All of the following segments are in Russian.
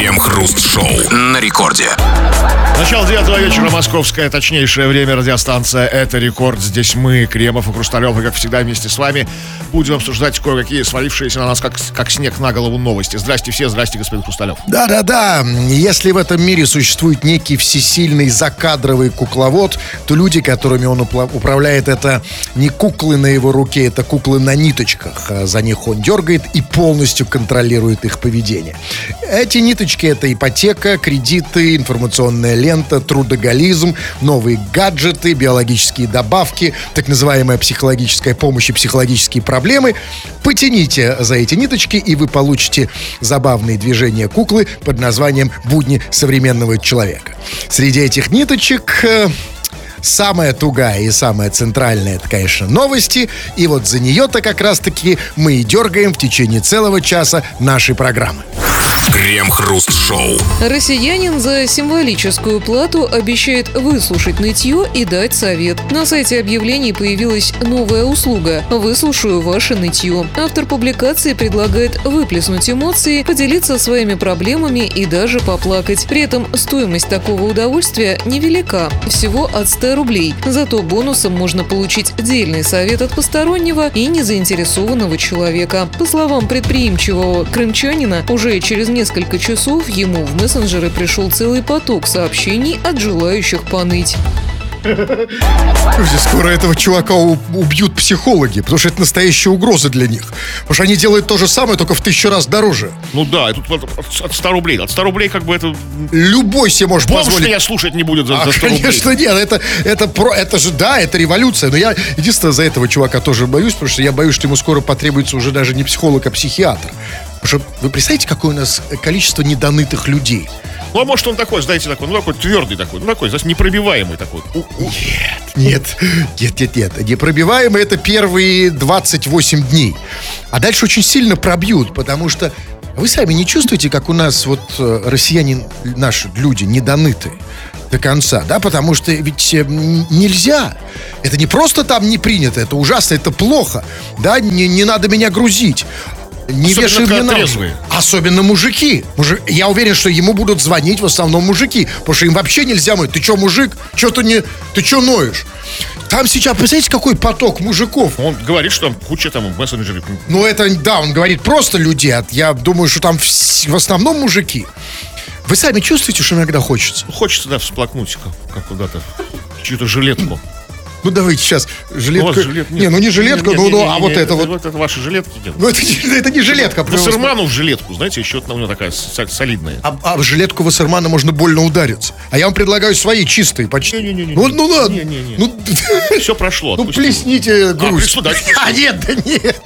Крем-хруст-шоу на рекорде. Начало девятого вечера, московское точнейшее время, радиостанция «Это рекорд». Здесь мы, Кремов и Хрусталев, и, как всегда, вместе с вами будем обсуждать кое-какие свалившиеся на нас, как, как снег на голову, новости. Здрасте все, здрасте, господин Хрусталев. Да-да-да, если в этом мире существует некий всесильный закадровый кукловод, то люди, которыми он управляет, это не куклы на его руке, это куклы на ниточках. А за них он дергает и полностью контролирует их поведение. Эти ниточки — это ипотека, кредиты, информационная лента, лента, трудоголизм, новые гаджеты, биологические добавки, так называемая психологическая помощь и психологические проблемы. Потяните за эти ниточки, и вы получите забавные движения куклы под названием «Будни современного человека». Среди этих ниточек э, самая тугая и самая центральная, это, конечно, новости. И вот за нее-то как раз-таки мы и дергаем в течение целого часа нашей программы. Крем-хруст-шоу. Россиянин за символическую плату обещает выслушать нытье и дать совет. На сайте объявлений появилась новая услуга «Выслушаю ваше нытье». Автор публикации предлагает выплеснуть эмоции, поделиться своими проблемами и даже поплакать. При этом стоимость такого удовольствия невелика – всего от 100 рублей. Зато бонусом можно получить дельный совет от постороннего и незаинтересованного человека. По словам предприимчивого крымчанина, уже через несколько часов ему в мессенджеры пришел целый поток сообщений от желающих поныть. Скоро этого чувака убьют психологи, потому что это настоящая угроза для них. Потому что они делают то же самое, только в тысячу раз дороже. Ну да, тут от 100 рублей. От 100 рублей как бы это... Любой себе может Бомж позволить. меня слушать не будет за, а, за 100 рублей. Конечно нет, это, это, про, это же, да, это революция. Но я единственное за этого чувака тоже боюсь, потому что я боюсь, что ему скоро потребуется уже даже не психолог, а психиатр. Потому что вы представляете, какое у нас количество недонытых людей? Ну, а может, он такой, знаете, такой, ну, такой твердый такой, ну, такой, знаете, непробиваемый такой. Нет, нет, нет, нет, нет. Непробиваемый это первые 28 дней. А дальше очень сильно пробьют, потому что вы сами не чувствуете, как у нас вот э, россияне, наши люди, недоныты до конца, да, потому что ведь э, нельзя. Это не просто там не принято, это ужасно, это плохо, да, не, не надо меня грузить не вешай мне на Особенно мужики. Мужик, я уверен, что ему будут звонить в основном мужики. Потому что им вообще нельзя мыть. Ты что, мужик? Что ты не... Ты что ноешь? Там сейчас, представляете, какой поток мужиков? Он говорит, что там куча там мессенджеров. Ну, это, да, он говорит просто людей. Я думаю, что там в, в основном мужики. Вы сами чувствуете, что иногда хочется? Хочется, да, всплакнуть как, как куда-то чью-то жилетку. Ну давайте сейчас жилетка. Жилет, нет. Не, ну не жилетка, ну, ну, а вот это вот. Вот это ваши жилетки. Нет. Ну это, это не жилетка. Вассерману в жилетку, знаете, еще у него такая солидная. А, а в жилетку Вассермана можно больно удариться. А я вам предлагаю свои чистые, почти. Не, не, не, ну, ну ладно. Не, не, не. Ну, все прошло. Ну плесните грусть. А, а нет, да нет.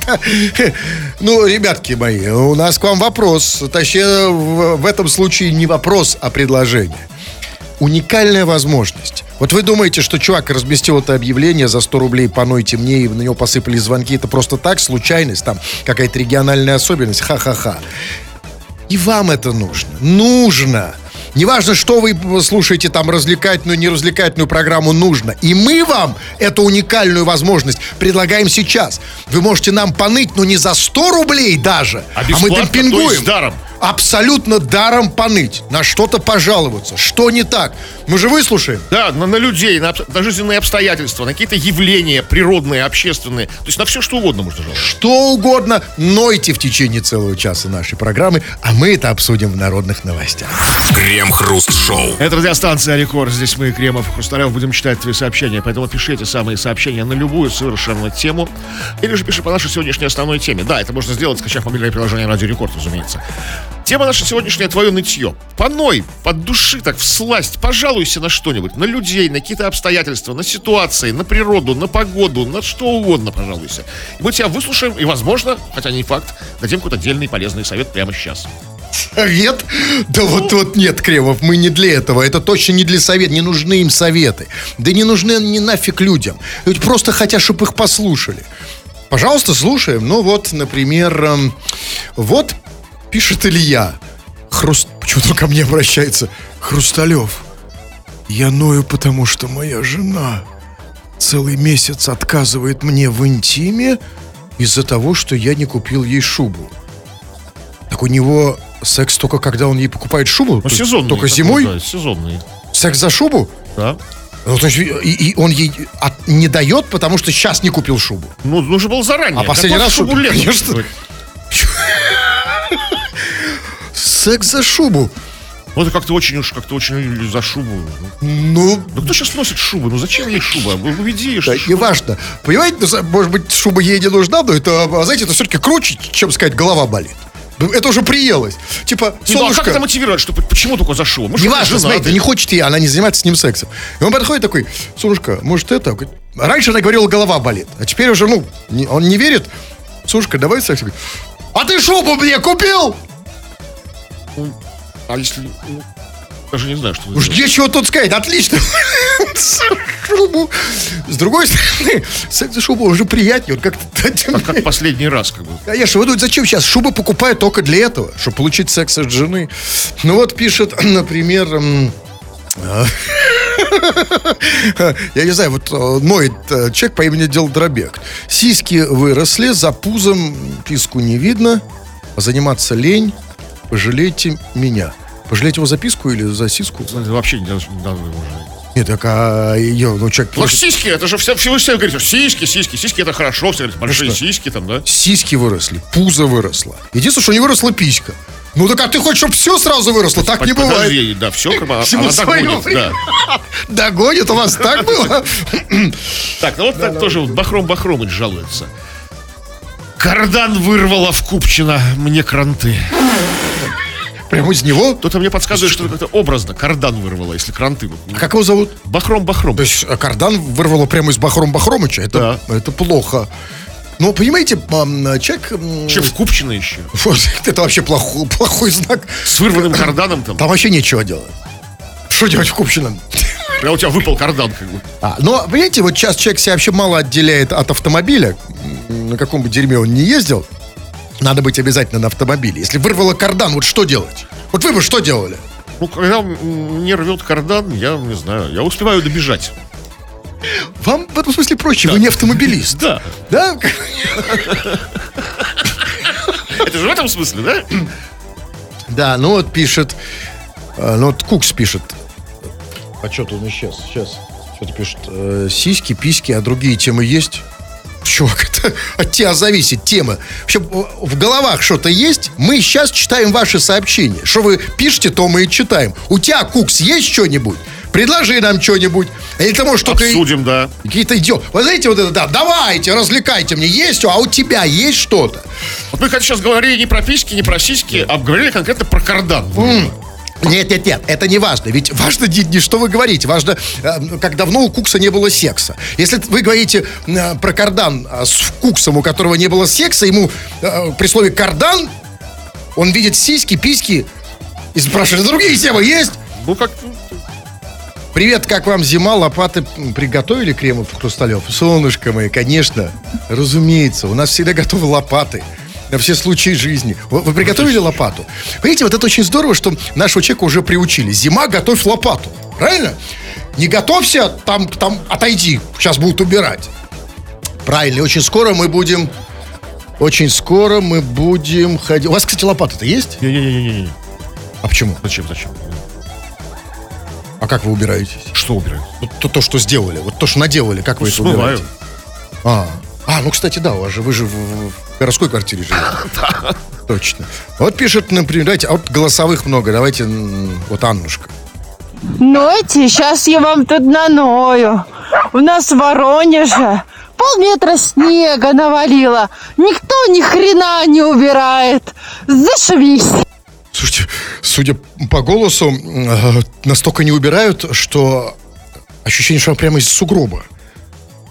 Ну, ребятки мои, у нас к вам вопрос. Точнее, в этом случае не вопрос, а предложение уникальная возможность. Вот вы думаете, что чувак разместил это объявление за 100 рублей «Понойте мне», и на него посыпались звонки. Это просто так, случайность, там какая-то региональная особенность. Ха-ха-ха. И вам это нужно. Нужно. Неважно, что вы слушаете, там развлекательную, неразвлекательную программу нужно. И мы вам эту уникальную возможность предлагаем сейчас. Вы можете нам поныть, но не за 100 рублей даже, а, а мы демпингуем. Даром абсолютно даром поныть, на что-то пожаловаться. Что не так? Мы же выслушаем. Да, на, на людей, на, на жизненные обстоятельства, на какие-то явления природные, общественные. То есть на все, что угодно можно жаловаться. Что угодно. Нойте в течение целого часа нашей программы, а мы это обсудим в народных новостях. Крем-хруст-шоу. Это радиостанция Рекорд. Здесь мы, Кремов и Хрусталев, будем читать твои сообщения. Поэтому пишите самые сообщения на любую совершенно тему. Или же пиши по нашей сегодняшней основной теме. Да, это можно сделать, скачав мобильное приложение Радио Рекорд, разумеется. Тема наша сегодняшняя твое нытье. Поной, под души так, всласть, пожалуйся на что-нибудь, на людей, на какие-то обстоятельства, на ситуации, на природу, на погоду, на что угодно пожалуйся. И мы тебя выслушаем и, возможно, хотя не факт, дадим какой-то отдельный полезный совет прямо сейчас. Совет? Да ну, вот вот нет, Кремов, мы не для этого. Это точно не для совет, не нужны им советы. Да не нужны они нафиг людям. Ведь просто хотят, чтобы их послушали. Пожалуйста, слушаем. Ну вот, например, эм, вот Пишет Илья. Хруст... Почему-то ко мне обращается. Хрусталев. Я ною, потому что моя жена целый месяц отказывает мне в интиме из-за того, что я не купил ей шубу. Так у него Секс только когда он ей покупает шубу? Ну, сезонный. Только зимой? Да, сезонный. Секс за шубу? Да. Ну, то есть, и, и он ей от- не дает, потому что сейчас не купил шубу. Ну, нужно было заранее. А последний раз шубу шубу, летом конечно. Секс за шубу. Ну, это как-то очень уж, как-то очень за шубу. Ну, Ну, кто сейчас носит шубу? Ну, зачем ей шуба? Уведи, да, что неважно. Понимаете, ну, может быть, шуба ей не нужна, но это, а, знаете, это все-таки круче, чем сказать, голова болит. Ну, Это уже приелось. Типа, Ну, а солнышко... как это мотивировать, что почему только за шубу? Может, Неважно, смотрите, да? не хочет ей, она не занимается с ним сексом. И он подходит такой, Солнышко, может это? Раньше она говорила, голова болит. А теперь уже, ну, он не верит. Солнышко, давай секс. А ты шубу мне купил? А если... ну, даже не знаю, что Уж делать. нечего тут сказать, отлично. Шубу. С другой стороны, секс за шубу уже приятнее. Вот как-то... А как последний раз, как бы. Конечно, вы думаете, зачем сейчас? Шубы покупают только для этого, чтобы получить секс от жены. Ну вот пишет, например, а, я не знаю, вот э, ноет э, человек по имени Дел Дробек. Сиськи выросли, за пузом писку не видно, а заниматься лень, пожалейте меня. Пожалеть его за писку или за сиску? Ну, Вообще не надо уже. Нет, так а ее, ну человек... Ну, сиськи, это же все, все, все говорите, сиськи, сиськи, сиськи, это хорошо, все говорят, большие что? сиськи там, да? Сиськи выросли, пузо выросло. Единственное, что не выросла писька. Ну так а ты хочешь, чтобы все сразу выросло? Так не бывает. Подожди, да, все, как бы, а- Всему она догонит, время. да. Догонит, у вас так было? Так, ну вот так тоже Бахром Бахромыч жалуется. Кардан вырвала в Купчино мне кранты. Прямо из него? Кто-то мне подсказывает, что это образно. Кардан вырвала, если кранты. А как его зовут? Бахром Бахром. То есть кардан вырвало прямо из Бахром Бахромыча. Это, это плохо. Но, понимаете, человек... Вообще в Купчино еще. это вообще плохой, плохой знак. С вырванным карданом там. Там вообще нечего делать. Что делать в Купчино? Прям у тебя выпал кардан, как бы. А, но, понимаете, вот сейчас человек себя вообще мало отделяет от автомобиля. На каком бы дерьме он не ездил, надо быть обязательно на автомобиле. Если вырвало кардан, вот что делать? Вот вы бы что делали? Ну, когда мне рвет кардан, я не знаю, я успеваю добежать. Вам в этом смысле проще, вы не автомобилист. Да. Да? Это же в этом смысле, да? Да, ну вот пишет, э, ну вот Кукс пишет. А что тут он исчез? Сейчас. Что-то пишет. э, сиськи, письки, а другие темы есть? Чувак, это от тебя зависит тема. Вообще, в головах что-то есть? Мы сейчас читаем ваши сообщения. Что вы пишете, то мы и читаем. У тебя, Кукс, есть что-нибудь? Предложи нам что-нибудь. Или ты можешь только... и- Обсудим, да. Какие-то идиот. Вы знаете, вот это, да, давайте, развлекайте мне. Есть, а у тебя есть что-то? Вот мы, хотя сейчас говорили не про письки, не про сиськи, а говорили конкретно про кардан. Нет, нет, нет, это не важно. Ведь важно не, не что вы говорите, важно, э, как давно у Кукса не было секса. Если вы говорите э, про кардан э, с Куксом, у которого не было секса, ему э, при слове кардан он видит сиськи, письки и спрашивает, «А другие темы есть? Ну, как... Привет, как вам зима? Лопаты приготовили Кремов Хрусталев? Солнышко мое, конечно, разумеется. У нас всегда готовы лопаты на все случаи жизни. Вы, вы приготовили лопату? Понимаете, вот это очень здорово, что нашего человека уже приучили. Зима, готовь лопату. Правильно? Не готовься, там, там отойди. Сейчас будут убирать. Правильно, очень скоро мы будем... Очень скоро мы будем ходить... У вас, кстати, лопата-то есть? Не-не-не-не. А почему? Зачем, зачем? А как вы убираетесь? Что убирать? Вот то, то, что сделали, вот то, что наделали, как вы это Смываю. убираете? А, а, ну, кстати, да, у вас же, вы же в- в городской квартире живете. Точно. Вот пишет, например, давайте, а вот голосовых много, давайте, вот Аннушка. Нойте, сейчас я вам тут наною. У нас в Воронеже полметра снега навалило. Никто ни хрена не убирает. Зашибись. Слушайте, судя по голосу, э, настолько не убирают, что ощущение, что прямо из сугроба.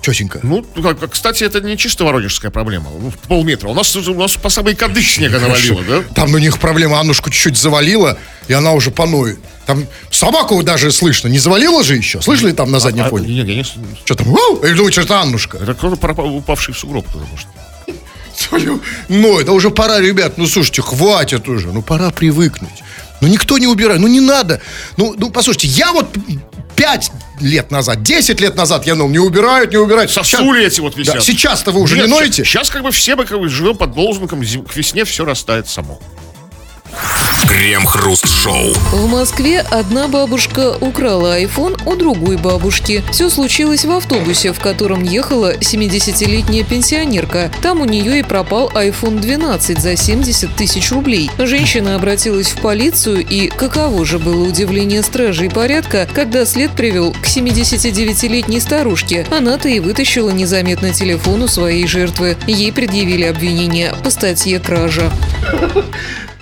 Тетенька. Ну, кстати, это не чисто воронежская проблема. Ну, полметра. У нас, у нас по самой кадык снега навалило, да? Там у них проблема, Аннушку чуть-чуть завалила, и она уже поноет. Там собаку даже слышно. Не завалила же еще? Слышали там на заднем А, фоне? нет, я не... Что там? Или думаете, что это Аннушка? Это кто-то упавший в сугроб, потому что. Ну, это уже пора, ребят. Ну, слушайте, хватит уже. Ну, пора привыкнуть. Ну, никто не убирает. Ну, не надо. Ну, ну послушайте, я вот пять лет назад, 10 лет назад я ну, не убирают, не убирают. Сосули эти вот висят. Да, сейчас-то вы уже Нет, не ноете? Сейчас как бы все мы как бы живем под «Зим- к весне все растает само. Крем-хруст-шоу. В Москве одна бабушка украла айфон у другой бабушки. Все случилось в автобусе, в котором ехала 70-летняя пенсионерка. Там у нее и пропал iPhone 12 за 70 тысяч рублей. Женщина обратилась в полицию, и каково же было удивление стражей порядка, когда след привел к 79-летней старушке. Она-то и вытащила незаметно телефон у своей жертвы. Ей предъявили обвинение по статье «Кража».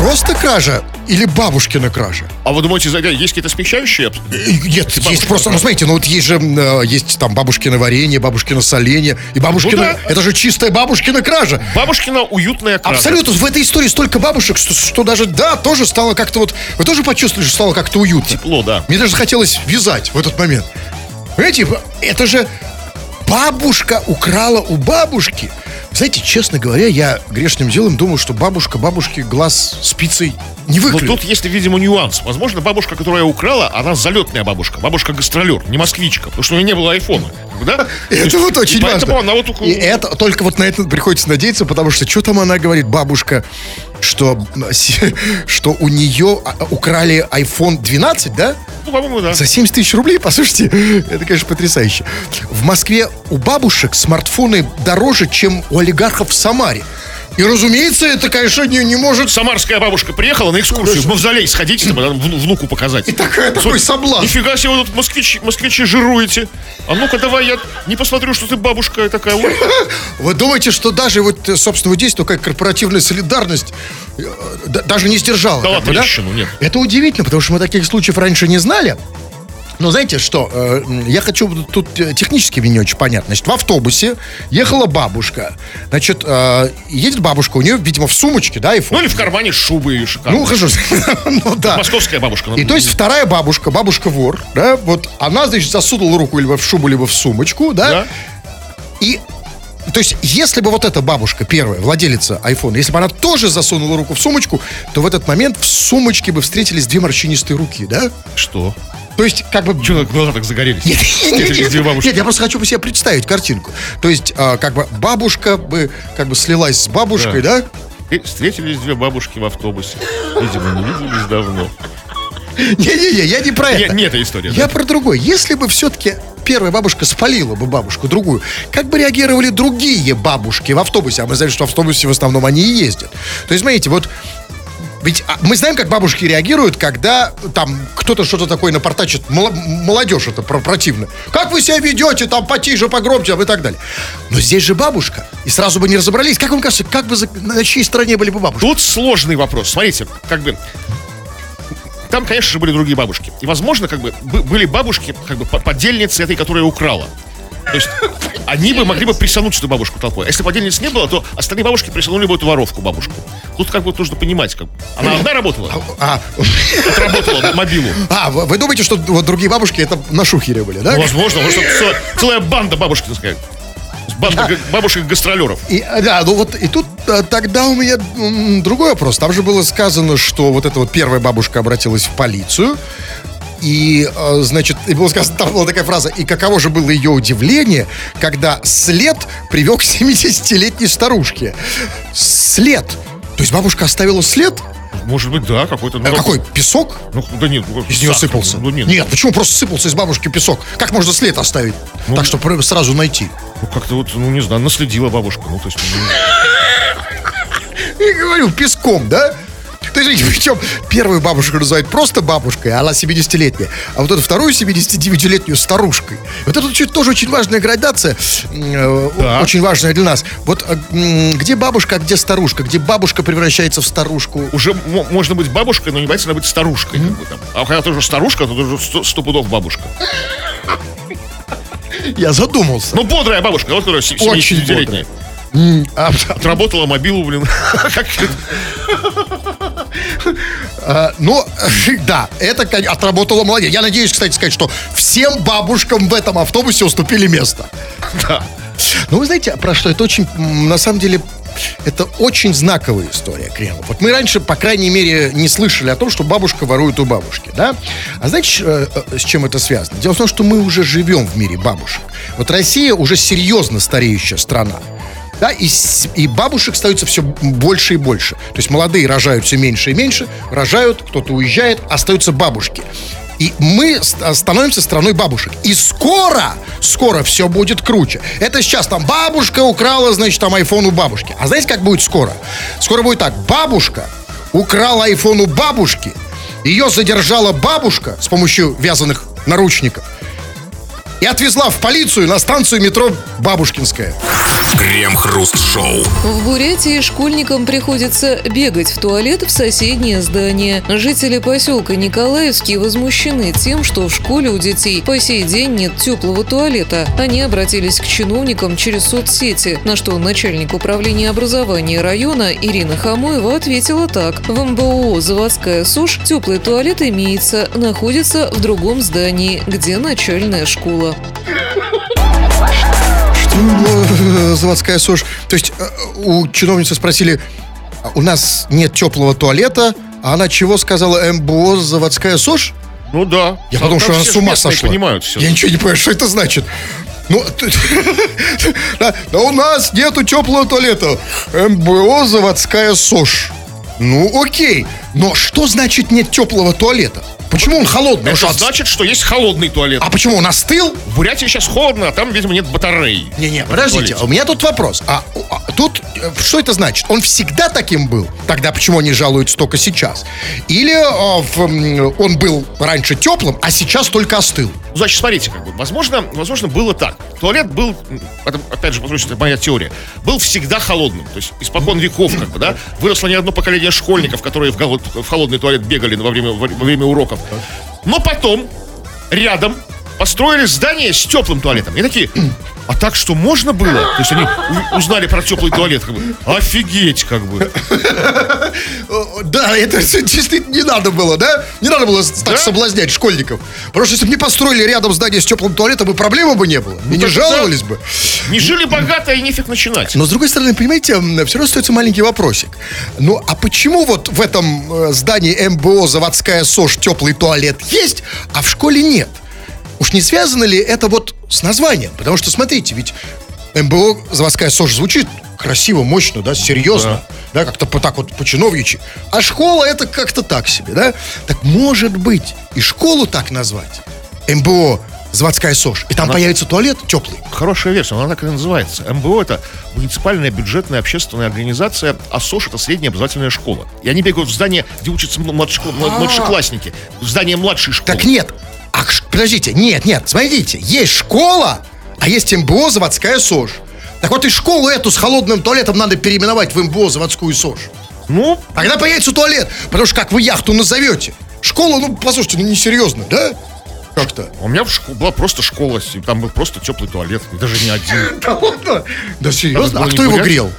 Просто кража или бабушкина кража? А вы думаете, есть какие-то смягчающие? обс- Э, Нет, есть просто, ну смотрите, ну вот есть же, э, есть там бабушкино варенье, бабушкино соленье, и бабушкина, Ну да. это же чистая бабушкина кража. Бабушкина уютная кража. Абсолютно, в этой истории столько бабушек, что, что даже, да, тоже стало как-то вот, вы тоже почувствовали, что стало как-то уютно. Тепло, да. Мне даже захотелось вязать в этот момент. Понимаете, это же бабушка украла у бабушки. Знаете, честно говоря, я грешным делом думал, что бабушка бабушке глаз спицей не Но выклюет. тут есть, видимо, нюанс. Возможно, бабушка, которая украла, она залетная бабушка. Бабушка-гастролер, не москвичка. Потому что у нее не было айфона. Да? То Это вот очень и Поэтому важно. она вот... И это только вот на это приходится надеяться, потому что что там она говорит, бабушка, что, что у нее а, украли iPhone 12, да? Ну, по-моему, да. За 70 тысяч рублей, послушайте, это, конечно, потрясающе. В Москве у бабушек смартфоны дороже, чем у олигархов в Самаре. И, разумеется, это, конечно, не, не может... Самарская бабушка приехала на экскурсию в мавзолей сходите, там, вну- внуку показать. И такая, такой соблазн. Нифига себе, вы тут москвичи, москвичи жируете. А ну-ка давай я не посмотрю, что ты бабушка такая. Вы думаете, что даже вот, собственно, вот здесь такая корпоративная солидарность э, да- даже не сдержала? Как бы, да? нет. Это удивительно, потому что мы таких случаев раньше не знали. Но знаете что, э, я хочу тут технически мне не очень понятно. Значит, в автобусе ехала бабушка. Значит, э, едет бабушка, у нее, видимо, в сумочке, да, iPhone. Ну или в кармане шубы ее шикарно. Ну, хорошо. ну, да. Московская бабушка. И то есть вторая бабушка, бабушка-вор, да, вот она, значит, засунула руку либо в шубу, либо в сумочку, да, Да? и то есть, если бы вот эта бабушка, первая, владелица айфона, если бы она тоже засунула руку в сумочку, то в этот момент в сумочке бы встретились две морщинистые руки, да? Что? То есть, как бы... Чего глаза так загорелись? Нет, нет, нет, нет, я просто хочу себе представить картинку. То есть, а, как бы бабушка бы как бы слилась с бабушкой, да? И встретились две бабушки в автобусе. Видимо, не виделись давно. Не-не-не, я не про Не, это. не эта история. Я да? про другой. Если бы все-таки первая бабушка спалила бы бабушку другую, как бы реагировали другие бабушки в автобусе? А мы знаем, что в автобусе в основном они и ездят. То есть, смотрите, вот ведь а, мы знаем, как бабушки реагируют, когда там кто-то что-то такое напортачит, молодежь это про- противно. Как вы себя ведете, там потише, погромче там, и так далее. Но здесь же бабушка, и сразу бы не разобрались. Как вам кажется, как бы за- на чьей стороне были бы бабушки? Тут сложный вопрос. Смотрите, как бы... Там, конечно же, были другие бабушки. И, возможно, как бы бы- были бабушки, как бы по- подельницы этой, которая украла. То есть они бы могли бы присануть эту бабушку толпой. А если подельниц не было, то остальные бабушки присанули бы эту воровку бабушку. Тут как бы нужно понимать, как она одна работала, А, отработала мобилу. а, вы думаете, что вот другие бабушки это на шухере были, да? Возможно, может, это целая, банда бабушек, так сказать. Банда га- бабушек-гастролеров. И, а, да, ну вот и тут а, тогда у меня м, другой вопрос. Там же было сказано, что вот эта вот первая бабушка обратилась в полицию. И, а, значит, и было сказано, там была такая фраза, и каково же было ее удивление, когда след привел к 70-летней старушке. След. То есть бабушка оставила след? Может быть, да, какой-то... ну, А какой? Песок? Ну, да нет. ну, Из нее сахар. сыпался? Ну, нет. Нет, почему просто сыпался из бабушки песок? Как можно след оставить? так что сразу найти. Ну, как-то вот, ну, не знаю, наследила бабушка. Ну, то есть... ну, Я говорю, песком, да? Видите, причем первую бабушку называют просто бабушкой, а она 70-летняя, а вот эту вторую 79-летнюю старушкой. Вот это чуть- тоже очень важная градация, м, э, Да. очень важная для нас. Вот м, где бабушка, а где старушка? Где бабушка превращается в старушку? уже мо- можно быть бабушкой, но не обязательно быть старушкой. как бы. А когда ты уже старушка, то ты уже сто, сто пудов бабушка. Я задумался. Ну, бодрая бабушка, вот которая се- Очень 79-летняя. А, Отработала мобилу, блин. А, ну, да, это отработало молодец. Я надеюсь, кстати, сказать, что всем бабушкам в этом автобусе уступили место. Да. Ну, вы знаете, про что? Это очень, на самом деле, это очень знаковая история Кремов. Вот мы раньше, по крайней мере, не слышали о том, что бабушка ворует у бабушки, да? А знаете, э, э, с чем это связано? Дело в том, что мы уже живем в мире бабушек. Вот Россия уже серьезно стареющая страна. Да, и, и бабушек становится все больше и больше. То есть молодые рожают все меньше и меньше, рожают, кто-то уезжает, остаются бабушки. И мы ст- становимся страной бабушек. И скоро, скоро все будет круче. Это сейчас там бабушка украла, значит, там айфон у бабушки. А знаете, как будет скоро? Скоро будет так. Бабушка украла айфон у бабушки, ее задержала бабушка с помощью вязаных наручников и отвезла в полицию на станцию метро Бабушкинская. Крем-хруст-шоу. В Бурятии школьникам приходится бегать в туалет в соседнее здание. Жители поселка Николаевский возмущены тем, что в школе у детей по сей день нет теплого туалета. Они обратились к чиновникам через соцсети, на что начальник управления образования района Ирина Хамоева ответила так. В МБО «Заводская СОЖ» теплый туалет имеется, находится в другом здании, где начальная школа. Что э, заводская СОЖ? То есть э, у чиновницы спросили, «А у нас нет теплого туалета, а она чего сказала МБО заводская СОЖ? Ну да. Я Там- подумал, что она с ума сошла. понимают все. Я ничего не понимаю, что это значит. Ну, да, да у нас нету теплого туалета. МБО заводская СОЖ. Ну, окей. Но что значит нет теплого туалета? Почему он холодный? Это значит, что есть холодный туалет. А почему он остыл? В Бурятии сейчас холодно, а там, видимо, нет батарей. Не-не, подождите, у меня тут вопрос. А, а тут э, что это значит? Он всегда таким был? Тогда почему они жалуются только сейчас? Или а, в, он был раньше теплым, а сейчас только остыл? Значит, смотрите, как бы, возможно, возможно, было так. Туалет был, это, опять же, это моя теория, был всегда холодным. То есть испокон веков, как бы, да, выросло не одно поколение школьников, которые в, голод- в холодный туалет бегали во время, во время уроков. Но потом рядом построили здание с теплым туалетом. И такие, а так что можно было? То есть они узнали про теплый туалет, как бы, офигеть, как бы. О, Да, это действительно не надо было, да? Не надо было так соблазнять школьников. Потому что если бы не построили рядом здание с теплым туалетом, и проблемы бы не было. и не так да. жаловались бы. Не жили богато и нефиг начинать. Но, с другой стороны, понимаете, все равно остается маленький вопросик. Ну, а почему вот в этом э, здании МБО заводская СОЖ теплый туалет есть, а в школе нет? Уж не связано ли это вот с названием? Потому что, смотрите, ведь МБО заводская СОЖ звучит красиво, мощно, да, серьезно, да, как-то по, так вот по-чиновничьи. А школа это как-то так себе, да? Так может быть и школу так назвать? МБО заводская СОЖ. И там появится туалет теплый. Хорошая версия, она так и называется. МБО это муниципальная бюджетная общественная организация, а СОШ это средняя образовательная школа. И они бегают в здание, где учатся младшеклассники, в здание младшей школы. Так нет. А, ш- подождите, нет, нет, смотрите, есть школа, а есть МБО заводская СОЖ. Так вот и школу эту с холодным туалетом надо переименовать в МБО заводскую СОЖ. Ну, Тогда появится туалет, потому что как вы яхту назовете? Школа, ну, послушайте, ну, несерьезно, да? Как-то. у меня в шко- была просто школа, и там был просто теплый туалет, и даже не один. Да ладно? Да серьезно? А кто его грел?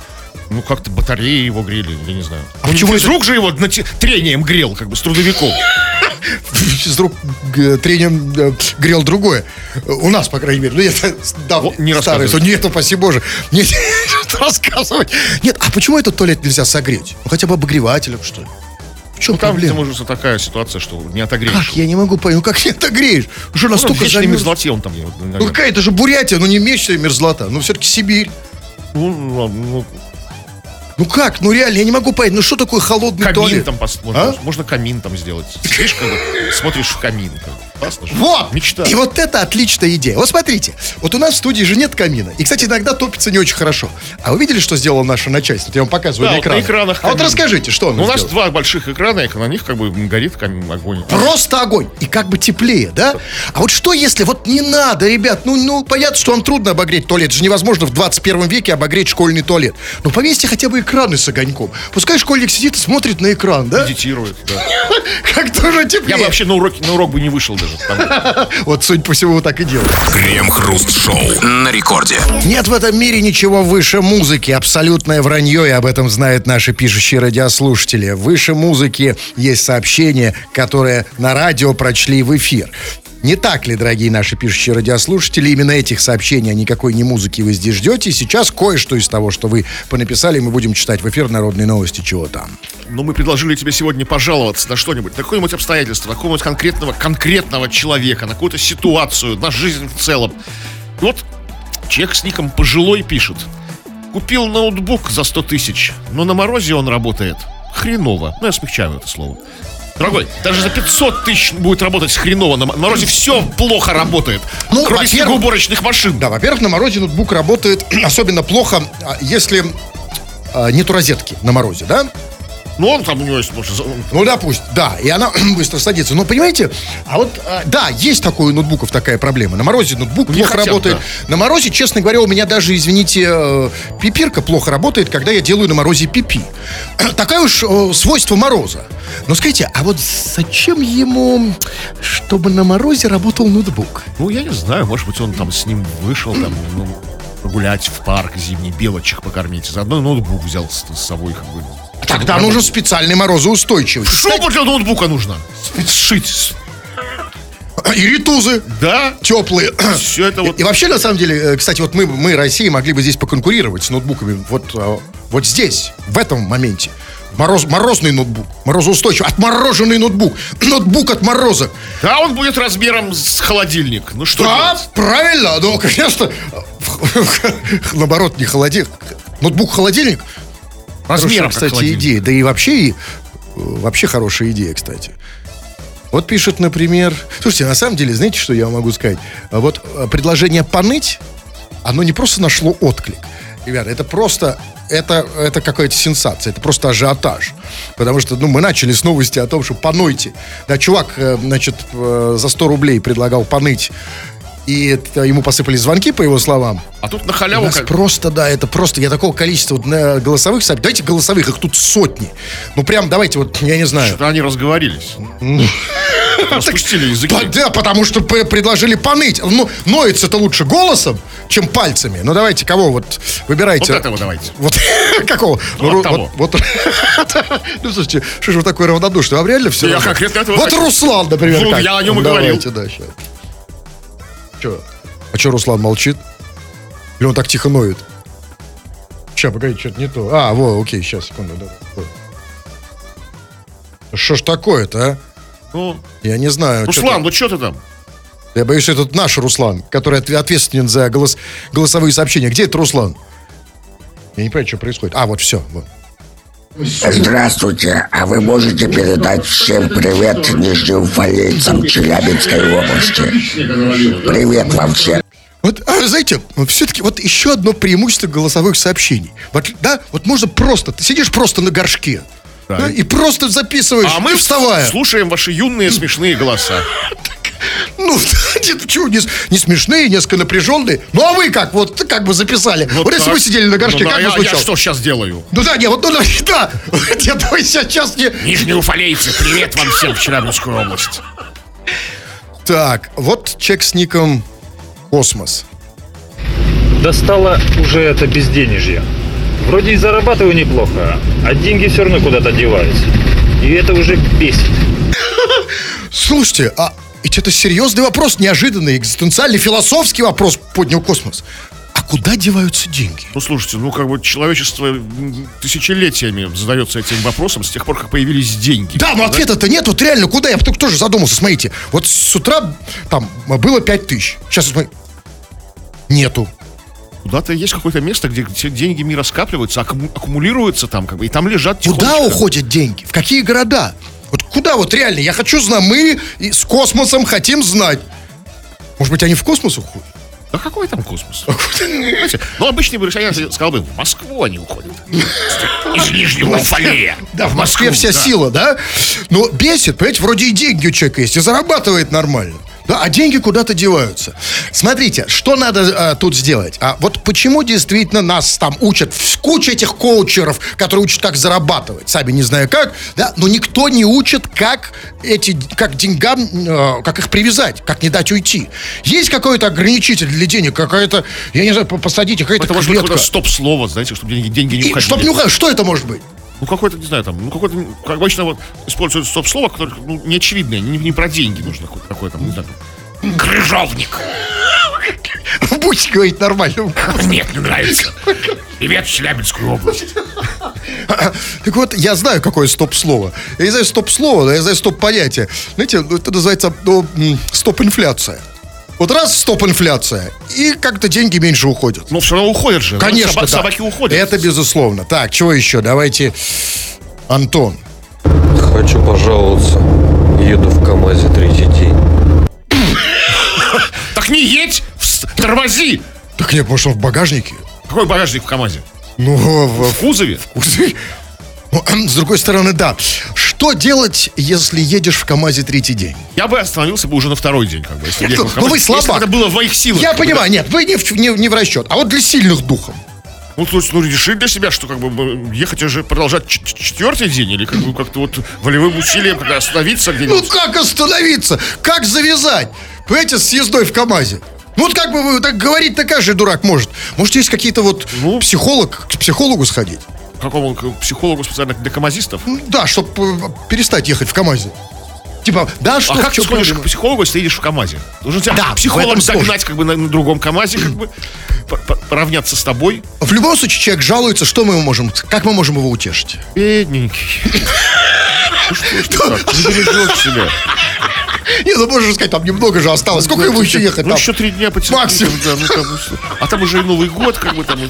Ну, как-то батареи его грели, я не знаю. А Ну, почему физрук же его трением грел, как бы, с трудовиков. С рук г- тренером э, грел другое. У нас, по крайней мере. Ну, это да, Вот не старый. рассказывай. Нет, упаси боже. Нет, что рассказывать. Нет, а почему этот туалет нельзя согреть? Ну, хотя бы обогревателем, что ли? В чем Ну, там, проблема? уже такая ситуация, что не отогреешь. Как? Я не могу понять. Ну, как не отогреешь? Что Ну, настолько замерз? мерзлоте он там. вот, Ну, какая это же Бурятия, ну, не месячная мерзлота. Ну, все-таки Сибирь. Ну, ну, Ну, как? Ну, реально, я не могу понять. Ну, что такое холодный камин туалет? там, пос- можно, А? можно камин там сделать. Сидишь, как бы, смотришь в камин. Как бы. Классно же. Вот! Мечта. И вот это отличная идея. Вот смотрите, вот у нас в студии же нет камина. И, кстати, иногда топится не очень хорошо. А вы видели, что сделало наше начальство? Вот я вам показываю Да, на вот экранах. на экранах А вот расскажите, что Ну, у нас сделало? два больших экрана, и на них как бы горит камин, огонь. Просто огонь. И как бы теплее, да? А вот что если вот не надо, ребят, ну, ну понятно, что вам трудно обогреть туалет. Это же невозможно в 21 веке обогреть школьный туалет. Но повесьте хотя бы экраны с огоньком. Пускай школьник сидит и смотрит на экран, да? Медитирует, да. Как тоже теплее. Я бы вообще на, уроке, на урок бы не вышел даже. Там. Вот, судя по всему, так и делаете. Крем-хруст-шоу на рекорде. Нет в этом мире ничего выше музыки. Абсолютное вранье, и об этом знают наши пишущие радиослушатели. Выше музыки есть сообщение, которое на радио прочли в эфир. Не так ли, дорогие наши пишущие радиослушатели, именно этих сообщений, а никакой не музыки вы здесь ждете. И сейчас кое-что из того, что вы понаписали, мы будем читать в эфир народные новости, чего там. Но мы предложили тебе сегодня пожаловаться на что-нибудь, на какое-нибудь обстоятельство, на какого-нибудь конкретного, конкретного человека, на какую-то ситуацию, на жизнь в целом. И вот человек с ником пожилой пишет. Купил ноутбук за 100 тысяч, но на морозе он работает хреново. Ну, я смягчаю это слово. Дорогой, даже за 500 тысяч будет работать хреново. На морозе все плохо работает. Ну, кроме снегоуборочных машин. Да, во-первых, на морозе ноутбук работает особенно плохо, а, если а, нету розетки на морозе, да? Ну, он там у него есть, может, Ну, допустим, да, и она быстро садится. Но понимаете, а вот, а, да, есть такой у ноутбуков такая проблема. На морозе ноутбук Не плохо хотят, работает. На морозе, честно говоря, у меня даже, извините, э, пипирка плохо работает, когда я делаю на морозе пипи. Такое уж э, свойство мороза. Но скажите, а вот зачем ему, чтобы на морозе работал ноутбук? Ну, я не знаю, может быть, он там с ним вышел, там, ну, прогулять в парк зимний, белочек покормить. Заодно ноутбук взял с, с собой, как бы. Тогда нужен специальный морозоустойчивый. Что для ноутбука нужно? Сшить. И ритузы. Да? теплые. Все это вот... И вообще, на самом деле, э, кстати, вот мы, мы, Россия, могли бы здесь поконкурировать с ноутбуками. Вот, а, вот здесь, в этом моменте. Мороз, морозный ноутбук, морозоустойчивый, отмороженный ноутбук, ноутбук от мороза. Да, он будет размером с холодильник. Ну что Да, делать? правильно, ну, конечно, наоборот, не холодильник, ноутбук холодильник. Размером, Хорошая, кстати, идея. Да и вообще, и, э, вообще хорошая идея, кстати. Вот пишет, например... Слушайте, на самом деле, знаете, что я могу сказать? Вот э, предложение «поныть», оно не просто нашло отклик. Ребята, это просто... Это, это какая-то сенсация, это просто ажиотаж. Потому что, ну, мы начали с новости о том, что понойте. Да, чувак, э, значит, за 100 рублей предлагал поныть. И это, ему посыпались звонки, по его словам. А тут на У халяву... нас как- просто, да, это просто, я такого количества вот, голосовых сообщений, давайте голосовых, их тут сотни. Ну, прям, давайте, вот, я не знаю. Что-то они разговорились. Распустили языки. Да, потому что предложили поныть. Ну, ноется это лучше голосом, чем пальцами. Ну, давайте, кого вот выбирайте. Вот этого давайте. Вот какого? Ну, Ру- от того. Вот, вот- ну, слушайте, что же вы такой равнодушный? Вам реально все Я конкретно этого Вот. Руслан, например. Ну, я о нем и Ну, говорил. Давайте, да, сейчас. Че? А что Руслан молчит? Или он так тихо ноет? Сейчас, погоди, что-то не то. А, во, окей, сейчас, секунду. да, да. Что ж такое-то, а? Ну, Я не знаю. Руслан, там. ну что ты там? Я боюсь, что это наш Руслан, который отв- ответственен за голос, голосовые сообщения. Где это Руслан? Я не понимаю, что происходит. А, вот все. Вот. Здравствуйте, а вы можете передать всем привет нижнеуфалейцам Челябинской области? Привет вам всем. Вот, а, знаете, все-таки вот еще одно преимущество голосовых сообщений. Вот, да, вот можно просто, ты сидишь просто на горшке, Да. и просто записываешь, А мы вставая. слушаем ваши юные смешные голоса. Ну, почему не, не смешные, несколько напряженные. Ну, а вы как, вот, как бы записали? Вот вот если вы сидели на горшке, Ну да, как я, бы звучало? я что сейчас делаю? Ну да, не, вот, ну да, да. Я думаю, сейчас не... Нижние уфалейцы, привет вам всем в Челябинскую область. Так, вот чек с ником Космос. Достало уже это безденежье. Вроде и зарабатываю неплохо, а деньги все равно куда-то деваются. И это уже бесит. Слушайте, а ведь это серьезный вопрос, неожиданный, экзистенциальный, философский вопрос поднял Космос. А куда деваются деньги? Ну, слушайте, ну, как бы человечество тысячелетиями задается этим вопросом с тех пор, как появились деньги. Да, но ответа-то нет, вот реально, куда? Я только тоже задумался, смотрите. Вот с утра там было 5 тысяч. Сейчас смотрю, нету. Куда-то есть какое-то место, где все деньги мира скапливаются, аккуму- аккумулируются там, как бы, и там лежат Куда уходят деньги? В какие города? Вот куда вот реально? Я хочу знать. Мы с космосом хотим знать. Может быть, они в космос уходят? Да какой там космос? Знаете, ну, обычный бы я сказал бы, в Москву они уходят. Из Нижнего Уфалея. Да, в Москве вся сила, да? Но бесит, понимаете, вроде и деньги у человека есть, и зарабатывает нормально. Да, а деньги куда-то деваются. Смотрите, что надо а, тут сделать? А вот почему действительно нас там учат, куча этих коучеров, которые учат, как зарабатывать, сами не знаю как, да, но никто не учит, как эти, как деньгам, э, как их привязать, как не дать уйти. Есть какой-то ограничитель для денег, какая-то, я не знаю, по- посадите, какая-то Это может быть клетка. стоп-слово, знаете, чтобы деньги, деньги не уходили. чтоб не уходить, что это может быть? Ну, какой-то, не знаю, там, ну, какой-то, как обычно вот используют стоп-слово, которое, ну, неочевидное, не, не про деньги нужно какое-то такое, там, не знаю, там, крыжовник. Будете говорить нормально. Нет, не нравится. Привет, Челябинскую область. Так вот, я знаю, какое стоп-слово. Я не знаю стоп-слово, но я знаю стоп-понятие. Знаете, ну, это называется ну, стоп-инфляция. Вот раз стоп инфляция, и как-то деньги меньше уходят. Но все равно уходят же. Ну, Конечно, соба- да. Собаки уходят. Это безусловно. Так, чего еще? Давайте, Антон. Хочу пожаловаться. Еду в КамАЗе третий день. Так не едь, тормози. Так нет, он в багажнике? Какой багажник в КамАЗе? Ну, в, В кузове? кузове. Ну, с другой стороны, да. Что делать, если едешь в КамАЗе третий день? Я бы остановился бы уже на второй день, как бы, если Нет, ну, КамАЗе. ну вы слабак. Если это было в моих силах. Я понимаю, нет, вы не в, не, не в расчет. А вот для сильных духом. Ну, то есть, ну, решить для себя, что как бы ехать уже продолжать четвертый день, или как бы как-то вот волевым усилием как остановиться Ну где-нибудь. как остановиться? Как завязать? Понимаете, с ездой в КамАЗе. Ну вот как бы вы так говорить, то каждый дурак может. Может, есть какие-то вот Ну. психолог, к психологу сходить? Какому психологу специально для камазистов? Да, чтобы перестать ехать в КамАЗе. Типа, да, что, А как ты сходишь проблема? к психологу, если едешь в КамАЗе? Должен тебя Да, в этом психолог сложно. загнать как бы на, на другом КамАЗе, как бы по- по- поравняться с тобой. В любом случае, человек жалуется, что мы можем, как мы можем его утешить? Бедненький. Ну что ж ты так, не бережешь себя. Не, ну же сказать, там немного же осталось. Сколько ему еще ехать? Ну там? еще три дня потерпи. Максимум. ну, а там уже и Новый год, как бы там. э,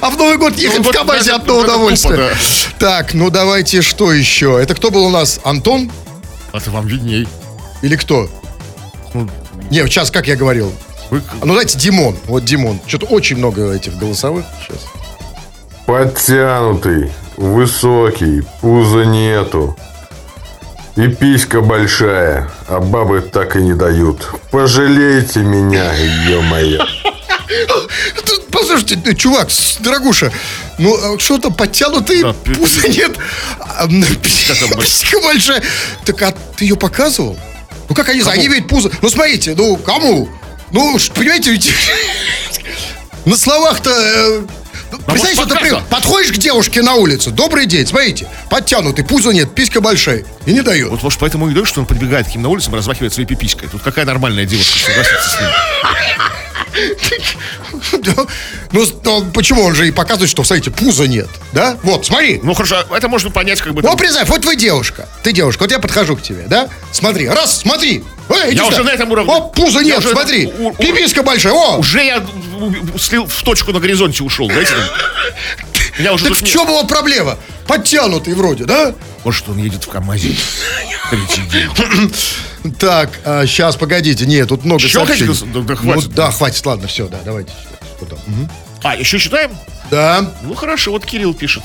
А в Новый год ехать в КамАЗе одно это удовольствие. Так, ну давайте что еще? Это кто был у нас? Антон А ты вам видней. или кто? Ну, Не, сейчас, как я говорил. Вы- Ну, давайте Димон. Вот Димон. Что-то очень много этих голосовых сейчас. Подтянутый, высокий, пуза нету. И писька большая, а бабы так и не дают. Пожалейте меня, ё-моё. Послушайте, э, чувак, дорогуша, ну а что там подтянутый, Да, пузо нет, а, писька большая. Так а ты ее показывал? Ну как они, они ведь пузо... Ну смотрите, ну кому? Ну, понимаете, ведь на словах-то... Представляете, может, вот, например, подходишь к девушке на улице, добрый день, смотрите, подтянутый, пузо нет, писька большая, и не дает. Вот, может, поэтому и дают, что он подбегает к ним на улице и размахивает своей пиписькой. Тут какая нормальная девушка согласится с ним? Ну, ну, почему он же и показывает, что, смотрите, пуза нет, да? Вот, смотри, Ну, хорошо, это можно понять, как бы... Ну, представь, вот вы девушка. Ты девушка, вот я подхожу к тебе, да? Смотри, раз, смотри. Эй, Я сюда. уже на этом уровне. О, пуза Я нет, уже смотри. у- у- Пиписка большая, о. Уже я слил в точку на горизонте ушел, знаете? там. Я уже Так в чем его проблема? Подтянутый вроде, да? Может, он едет в КамАЗе. Так, сейчас, погодите. Нет, тут много Еще сообщений. хотите? Да- да хватит. Ну, да, хватит, ладно, все, да, давайте. А, еще читаем? Да. Ну, хорошо, вот Кирилл пишет.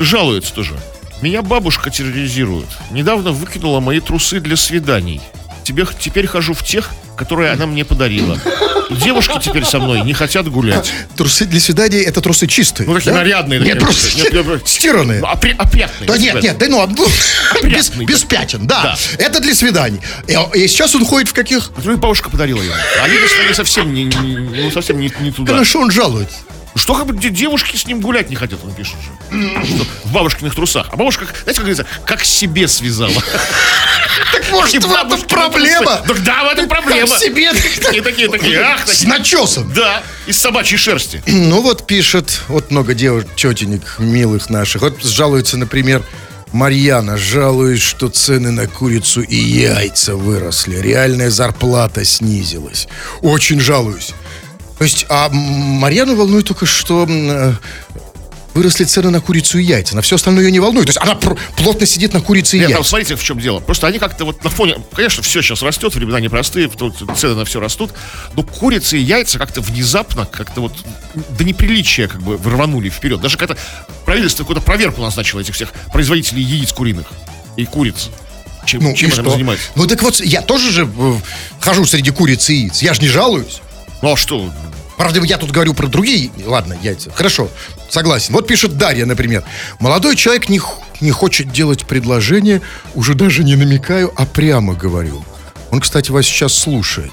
Жалуется тоже. Меня бабушка терроризирует. Недавно выкинула мои трусы для свиданий. Тебе, теперь хожу в тех, которые она мне подарила. Девушки теперь со мной не хотят гулять. Трусы для свидания это трусы чистые. Ну, такие да? нарядные. Нет, просто Нет, нет, стиранные. Ну, опря- опрятные. Да нет, нет, да ну, ну, без, Опрятный, без да. пятен, да. Да. Это для свиданий. И, и сейчас он ходит в каких? Которую бабушка подарила ему. Они, конечно, совсем не, не- ну, совсем не, не туда. Хорошо, он жалуется. Что как бы де- девушки с ним гулять не хотят, он пишет же. Что, в бабушкиных трусах. А бабушка, знаете, как говорится, как себе связала. Так может, в этом проблема? да, в этом проблема. Как себе? Такие, такие, такие, ах, С начесом. Да, из собачьей шерсти. Ну вот пишет, вот много девушек, тетенек милых наших. Вот жалуется, например, Марьяна, жалуюсь, что цены на курицу и яйца выросли. Реальная зарплата снизилась. Очень жалуюсь. То есть, а Марьяну волнует только, что э, выросли цены на курицу и яйца. На все остальное ее не волнует. То есть она плотно сидит на курице и Нет, там смотрите, в чем дело. Просто они как-то вот на фоне... Конечно, все сейчас растет, времена непростые, цены на все растут. Но курицы и яйца как-то внезапно, как-то вот до неприличия как бы рванули вперед. Даже когда правительство какую-то проверку назначило этих всех производителей яиц куриных и куриц. Чем, Ну, чем и они что? занимаются? Ну так вот, я тоже же э, хожу среди куриц и яиц. Я же не жалуюсь. Ну а что? Правда, я тут говорю про другие, ладно, яйца. Хорошо, согласен. Вот пишет Дарья, например. Молодой человек не, не хочет делать предложение, уже даже не намекаю, а прямо говорю. Он, кстати, вас сейчас слушает.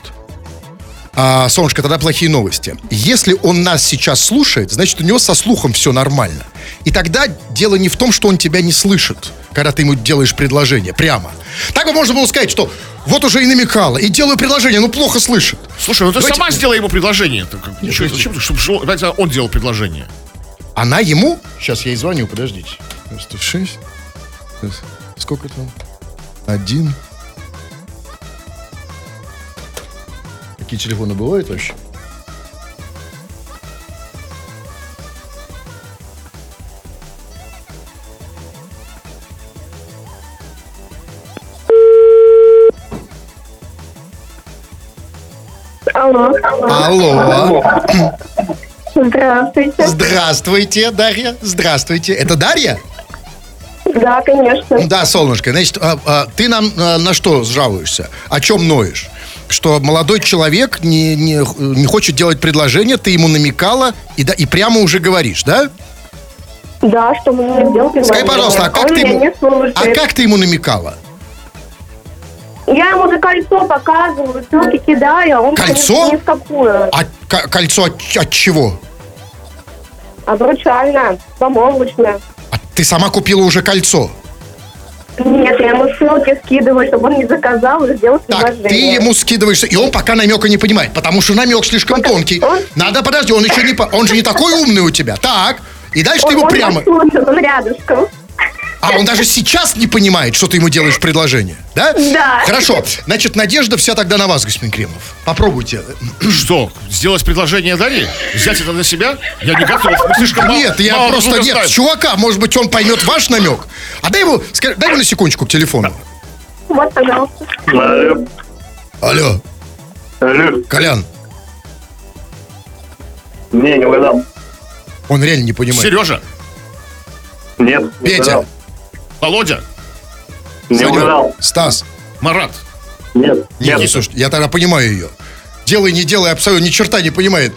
А, Солнышко, тогда плохие новости. Если он нас сейчас слушает, значит, у него со слухом все нормально. И тогда дело не в том, что он тебя не слышит, когда ты ему делаешь предложение прямо. Так бы можно было сказать, что вот уже и намекала, и делаю предложение, но плохо слышит. Слушай, ну ты Давайте- сама сделай ему предложение. Ничего, зачем, чтобы он делал предложение? Она ему... Сейчас я ей звоню, подождите. 96. Сколько там? Один. такие телефоны бывают вообще? Алло. Алло. Здравствуйте. Здравствуйте, Дарья. Здравствуйте. Это Дарья? Да, конечно. Да, солнышко. Значит, а, а, ты нам а, на что жалуешься? О чем ноешь? Что молодой человек не, не, не хочет делать предложение, ты ему намекала и, да, и прямо уже говоришь, да? Да, что мне сделал предложение. Скажи, пожалуйста, а как, ты ему, не а как ты ему намекала? Я ему за кольцо показываю, ссылки кидаю, а он Кольцо? ни в какую. А ко- кольцо от, от чего? Обручальное, помолвочное. А ты сама купила уже кольцо. Нет, я ему ссылки скидываю, чтобы он не заказал и сделал Так, предложение. ты ему скидываешься, и он пока намека не понимает, потому что намек слишком тонкий. Надо, подожди, он еще не, по- он же не такой умный у тебя. Так, и дальше он, ты ему он прямо... послушает, он рядышком. А он даже сейчас не понимает, что ты ему делаешь предложение, да? Да. Хорошо, значит, надежда вся тогда на вас, господин Кремов. Попробуйте. Что, сделать предложение Дарье? Взять это на себя? Я не готов. Мы слишком мало- Нет, я мало просто друга нет. знаем. Чувака, может быть, он поймет ваш намек. А дай ему, скажи, дай ему на секундочку к телефону. Вот, пожалуйста. Алло. Алло, Алло. Колян, Не, не угадал. он реально не понимает. Сережа, Нет, не Петя, угадал. Володя, Не Санек, угадал. Стас. Марат. Нет, Нет, нет. слушай, я тогда понимаю ее. Делай, не делай, абсолютно ни черта не понимает.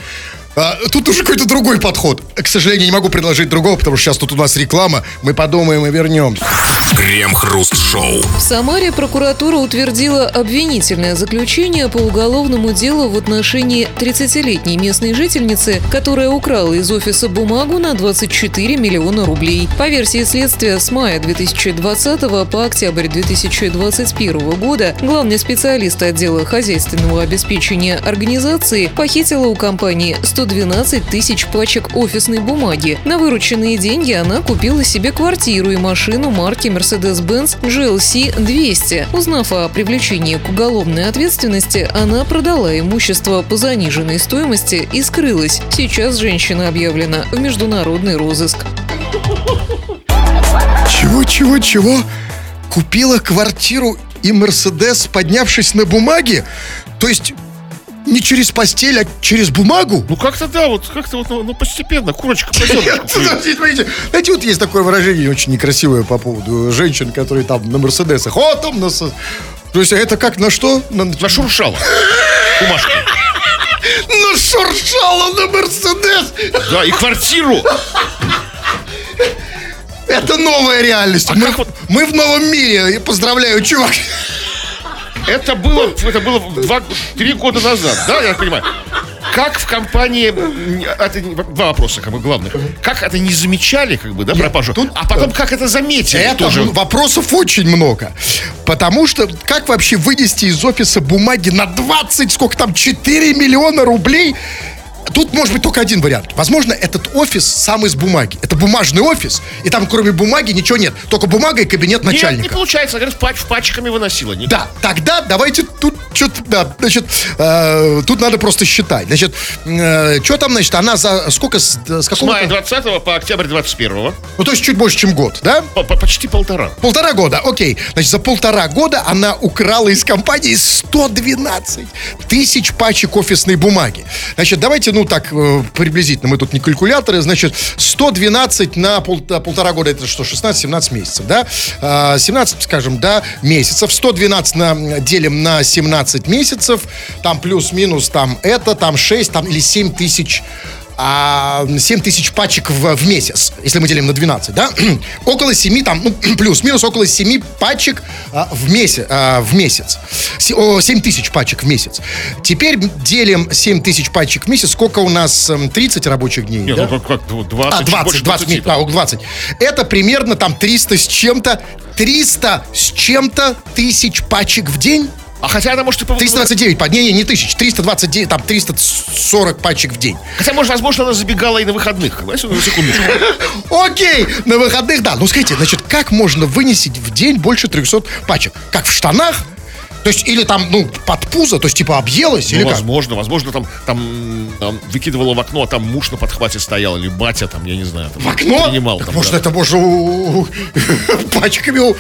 А, тут уже какой-то другой подход. К сожалению, не могу предложить другого, потому что сейчас тут у нас реклама. Мы подумаем и вернемся. Крем-хруст-шоу. В Самаре прокуратура утвердила обвинительное заключение по уголовному делу в отношении 30-летней местной жительницы, которая украла из офиса бумагу на 24 миллиона рублей. По версии следствия, с мая 2020 по октябрь 2021 года главный специалист отдела хозяйственного обеспечения организации похитила у компании 112 тысяч пачек офисной бумаги. На вырученные деньги она купила себе квартиру и машину марки Mercedes-Benz GLC 200. Узнав о привлечении к уголовной ответственности, она продала имущество по заниженной стоимости и скрылась. Сейчас женщина объявлена в международный розыск. Чего, чего, чего? Купила квартиру и Мерседес, поднявшись на бумаге? То есть не через постель, а через бумагу? Ну как-то да, вот как-то вот ну, ну, постепенно, курочка смотрите. Знаете, вот есть такое выражение очень некрасивое по поводу женщин, которые там на Мерседесах. О, там на... То есть это как на что? На, Нашуршала. Бумажка. Нашуршала на Мерседес! Да, и квартиру. Это новая реальность. А мы, вот- мы в новом мире. Я поздравляю, чувак. Это было, это было два, три года назад, да, я понимаю. Как в компании, это два вопроса, как бы главных. Как это не замечали, как бы, да, пропажу? тут- а потом как это заметили Это тоже? вопросов очень много. Потому что как вообще вынести из офиса бумаги на 20, сколько там, 4 миллиона рублей? Тут может быть только один вариант. Возможно, этот офис сам из бумаги. Это бумажный офис, и там кроме бумаги ничего нет. Только бумага и кабинет Нет, начальника. не получается, говорят, пач, пачками выносила. Не- Да, тогда давайте тут что-то, да, значит, э, тут надо просто считать. Значит, что там, значит, она за сколько, с, с С какого мая 20 по октябрь 21 Ну, то есть чуть больше, чем год, да? по- по- почти полтора. Полтора года, окей. Значит, за полтора года она украла из компании 112 тысяч пачек офисной бумаги. Значит, давайте, ну, так, э, приблизительно, мы тут не калькуляторы, значит, 112 на пол- полтора года, это что, 16-17 месяцев, да? А, 17, скажем, да, месяцев. 112 на, делим на 17 месяцев, там плюс-минус, там это, там 6, там или 7 тысяч а, 7 тысяч пачек в, в месяц, если мы делим на 12, да? около 7, там, ну, плюс-минус около 7 пачек а, в, месяц, а, в месяц. Се- о, 7 тысяч пачек в месяц. Теперь делим 7 тысяч пачек в месяц. Сколько у нас? эм, 30 рабочих дней, Нет, да? ну как, как, вот 20, А, чуть 20, больше 20, 20, а, около 20. Это примерно там 300 с чем-то, 300 с чем-то тысяч пачек в день. А хотя она может и по- 329, по- не, не, не тысяч, 329, там 340 пачек в день. Хотя, может, возможно, она забегала и на выходных. На секундочку. Окей, на выходных, да. Ну, скажите, значит, как можно вынести в день больше 300 пачек? Как в штанах? То есть, или там, ну, под пузо, то есть, типа, объелась, Ну, или как? возможно, возможно, там, там, там выкидывала в окно, а там муж на подхвате стоял, или батя там, я не знаю. Там, В окно? Принимал, там, может, да. это можно у- пачками...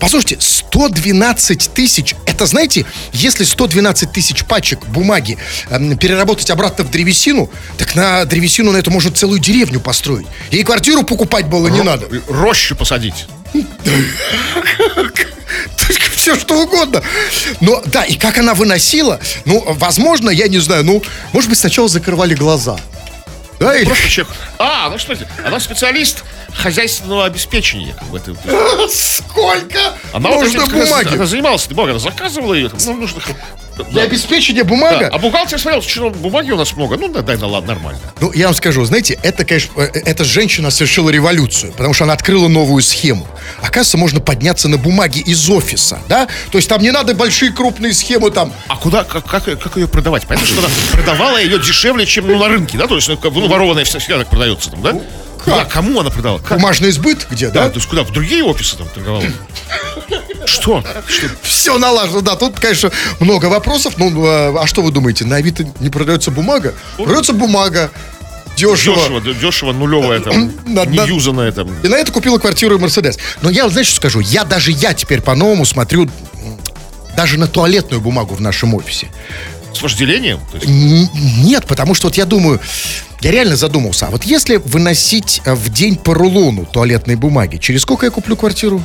Послушайте, 112 тысяч, это, знаете, если 112 тысяч пачек бумаги эм, переработать обратно в древесину, так на древесину на это можно целую деревню построить. Ей квартиру покупать было не надо. Рощу посадить. Все что угодно. Но да, и как она выносила, ну, возможно, я не знаю, ну, может быть, сначала закрывали глаза. Да, или... Просто человек. А, ну что? Она специалист хозяйственного обеспечения. Как бы, это- Сколько Она нужно раз, бумаги? Она занималась бумагой, она заказывала ее. там, Ну, нужно... Для обеспечения бумага? Да. А бухгалтер смотрел, что бумаги у нас много. Ну, да, дай, да ладно, нормально. Ну, я вам скажу, знаете, это, конечно, э, эта женщина совершила революцию, потому что она открыла новую схему. Оказывается, можно подняться на бумаге из офиса, да? То есть там не надо большие крупные схемы там. А куда, как, как, как ее продавать? Понятно, что она продавала ее дешевле, чем ну, на рынке, да? То есть, ну, ну, ворованная вся- всегда так продается там, да? Куда, кому она продавала? Как? Бумажный сбыт где, Да, да? то есть куда? В другие офисы там торговала? Что? Что? Все налажено, да. Тут, конечно, много вопросов. Ну, э, а что вы думаете, на Авито не продается бумага? Продается бумага. Дешево. Дешево, дешево, нулевая там, На- неюзанная там. И на это купила квартиру и Мерседес. Но я, знаете, что скажу? Я даже я теперь по-новому смотрю даже на туалетную бумагу в нашем офисе. С вожделением? Нет, потому что вот я думаю, я реально задумался, а вот если выносить э, в день по рулону туалетной бумаги, через сколько я куплю квартиру?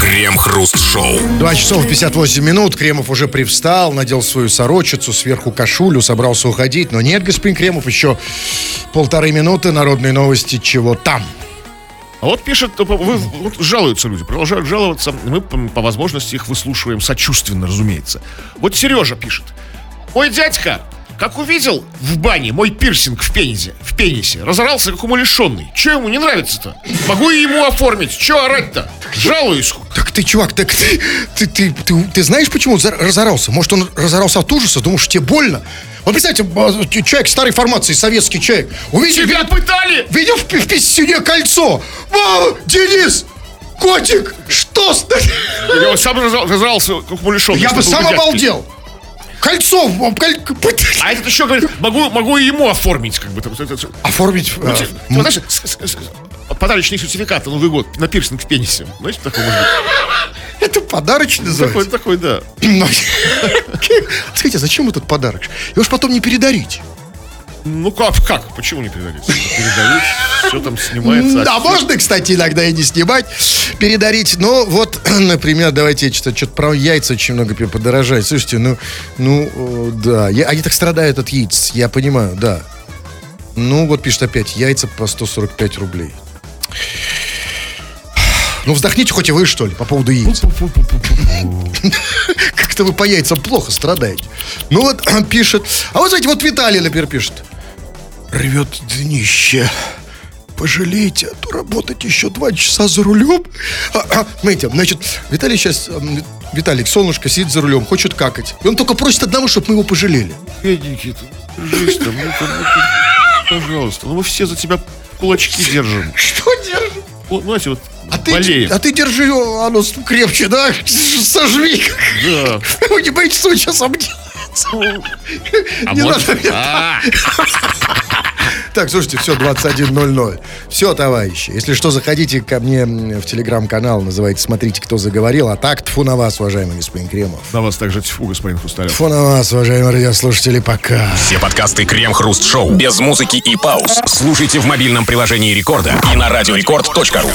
Крем-хруст-шоу. 2 часов 58 минут, Кремов уже привстал, надел свою сорочицу, сверху кашулю, собрался уходить, но нет, господин Кремов, еще полторы минуты, народные новости, чего там. А вот пишет, э, вот жалуются люди, продолжают жаловаться. Мы по, возможности их выслушиваем сочувственно, разумеется. Вот Сережа пишет. Ой, дядька, как увидел в бане мой пирсинг в пенисе, в пенисе, разорался как умалишенный. Че ему не нравится-то? Могу и ему оформить. Че орать-то? Жалуюсь. Так ты, чувак, так ты, ты, ты, ты, ты знаешь, почему разорался? Может, он разорался от ужаса, думал, что тебе больно? Вот представьте, а, человек старой формации, советский человек, увидел, Тебя пытали! видел в, в писюне кольцо. Мама, Денис, котик, что с... Я вот сам как умалишенный. Я бы сам обалдел. Кольцо, коль- А этот еще говорит, могу, могу и ему оформить, как бы. там, оформить... Ну, э, ты знаешь, подарочный сертификат на Новый год на пирсинг в пенисе. Знаете, такой может быть? Это подарочный Такой, называется. такой, да. Ну, Смотрите, зачем этот подарок? Его ж потом не передарить. Ну как, как? Почему не передать? Передают, все там снимается. Да, а можно, кстати, иногда и не снимать, передарить. Но вот, например, давайте что-то что про яйца очень много подорожает. Слушайте, ну, ну, да, я- они так страдают от яиц, я понимаю, да. Ну, вот пишет опять, яйца по 145 рублей. Ну, вздохните хоть и вы, что ли, по поводу яиц. Как-то вы по яйцам плохо страдаете. Ну вот, пишет. А вот, знаете, вот Виталий, например, пишет. Рвет днище. Пожалейте, а то работать еще два часа за рулем. А, а, Смотрите, значит, Виталий сейчас, Виталик, солнышко, сидит за рулем, хочет какать. И он только просит одного, чтобы мы его пожалели. Бедненький ты, жизнь там, ну, пожалуйста, ну мы все за тебя кулачки держим. Что держит? Вот, знаете, вот А ты, болеем. а ты держи оно крепче, да? Сожми. Да. Вы не боитесь, что сейчас обделается? А Не может- надо Так, слушайте, все, 21.00. Все, товарищи. Если что, заходите ко мне в телеграм-канал, называется «Смотрите, кто заговорил». А так, тфу на вас, уважаемый господин Кремов. На вас также тьфу, господин Хрусталев. Тфу на вас, уважаемые радиослушатели, пока. Все подкасты Крем-хруст-шоу без музыки и пауз. Слушайте в мобильном приложении Рекорда и на радиорекорд.ру.